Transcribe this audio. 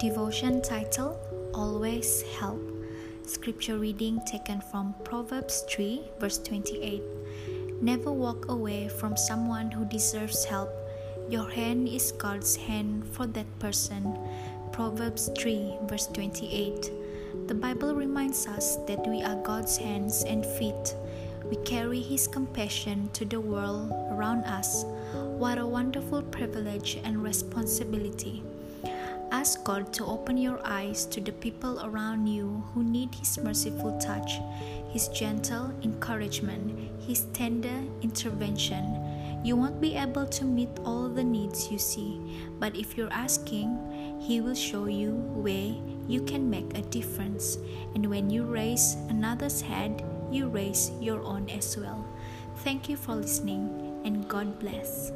Devotion title Always Help. Scripture reading taken from Proverbs 3, verse 28. Never walk away from someone who deserves help. Your hand is God's hand for that person. Proverbs 3, verse 28. The Bible reminds us that we are God's hands and feet. We carry His compassion to the world around us. What a wonderful privilege and responsibility. Ask God to open your eyes to the people around you who need His merciful touch, His gentle encouragement, His tender intervention. You won't be able to meet all the needs you see, but if you're asking, He will show you where you can make a difference. And when you raise another's head, you raise your own as well. Thank you for listening, and God bless.